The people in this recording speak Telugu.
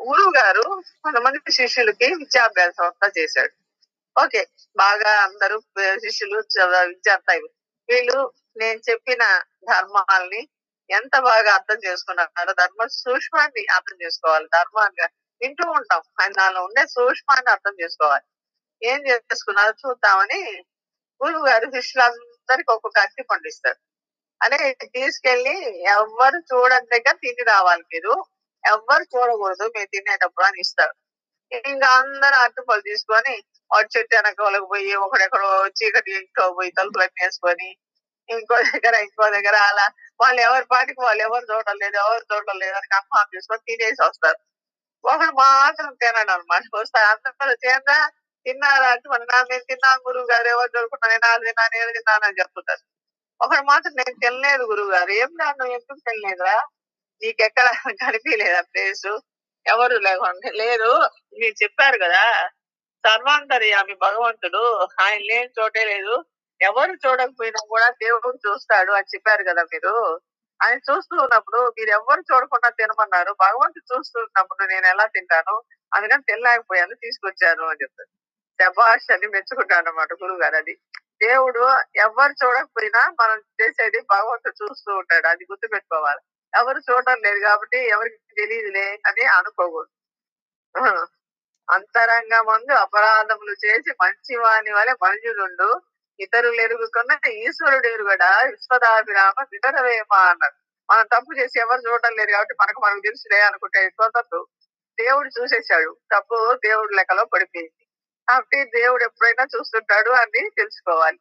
గురువు గారు కొంతమంది శిష్యులకి విద్యాభ్యాసం అంతా చేశాడు. ఓకే బాగా అందరూ శిష్యులు విద్యార్థి వీళ్ళు నేను చెప్పిన ధర్మాల్ని ఎంత బాగా అర్థం చేసుకున్నారో ధర్మ సూక్ష్మాన్ని అర్థం చేసుకోవాలి. ధర్మాన్ని వింటూ ఉంటాం. ఆయన దానిలో ఉండే సూక్ష్మాన్ని అర్థం చేసుకోవాలి. ఏం చేసుకున్నారో చూద్దామని గురువు గారు శిష్యులందరికి ఒక్కొక్క అట్టి పండిస్తారు. అనే తీసుకెళ్ళి ఎవ్వరు చూడని దగ్గర తిని రావాలి మీరు. ఎవ్వరు చూడకూడదు మీరు తినేటప్పుడు అని ఇస్తాడు ఇంకా అందరు అరటిపళ్ళు తీసుకొని వాడు చెట్టు వెనకాలకు పోయి ఒకడెక్కడో చీకటి ఇంట్లో పోయి తలుపులన్నీ వేసుకొని ఇంకో దగ్గర ఇంకో దగ్గర అలా వాళ్ళు ఎవరి పాటికి వాళ్ళు ఎవరు చూడడం లేదు ఎవరు చూడలేదు లేదు అని కన్ఫామ్ చేసుకొని తినేసి వస్తారు. ఒకడు మాత్రం తినడం అనమాట వస్తారు అందరూ తిన్నా తిన్నారా? అంటే మరి నా మేము గురువు గారు ఎవరు దొరుకుతున్నా నేను అది తిన్నాను ఏది తిన్నాను అని చెప్తుంటారు. ఒకడు మాత్రం నేను తినలేదు గురువు గారు ఏం దాన్ని ఎందుకు తినలేదురా? నీకెక్కడ కనిపించలేదా ప్లేస్? ఎవరు లేకుండా? లేదు మీరు చెప్పారు కదా సర్వాంతర్యామి భగవంతుడు ఆయన లేని చోటే లేదు. ఎవరు చూడకపోయినా కూడా దేవుడు చూస్తాడు అని చెప్పారు కదా మీరు. ఆయన చూస్తూ ఉన్నప్పుడు మీరు ఎవరు చూడకుండా తినమన్నారు? భగవంతుడు చూస్తూ ఉన్నప్పుడు నేను ఎలా తింటాను? అందుకని తినలేకపోయాను తీసుకొచ్చాను అని చెప్తారు శబాష్ అని మెచ్చుకుంటాను అనమాట గురువు గారు అది. దేవుడు ఎవరు చూడకపోయినా మనం చేసేది భగవంతుడు చూస్తూ ఉంటాడు అది గుర్తుపెట్టుకోవాలి. ఎవరు చూడడం లేదు కాబట్టి ఎవరికి తెలియదులే అని అనుకోకూడదు. ఆ. అంతరంగ మందు అపరాధములు చేసి మంచి వాని వలె మనుషులుండు ఇతరులు ఎరుగుకున్న ఈశ్వరుడు ఎరుగడా. విశ్వదాభిరామ వితరవేమ అన్నారు. మనం తప్పు చేసి ఎవరు చూడడం లేదు కాబట్టి మనకు మనకు తెలుసులే అనుకుంటే కుదరదు దేవుడు చూసేశాడు. తప్పు దేవుడు లెక్కలో పడిపోయింది. కాబట్టి దేవుడు ఎప్పుడైనా చూస్తుంటాడు అని తెలుసుకోవాలి.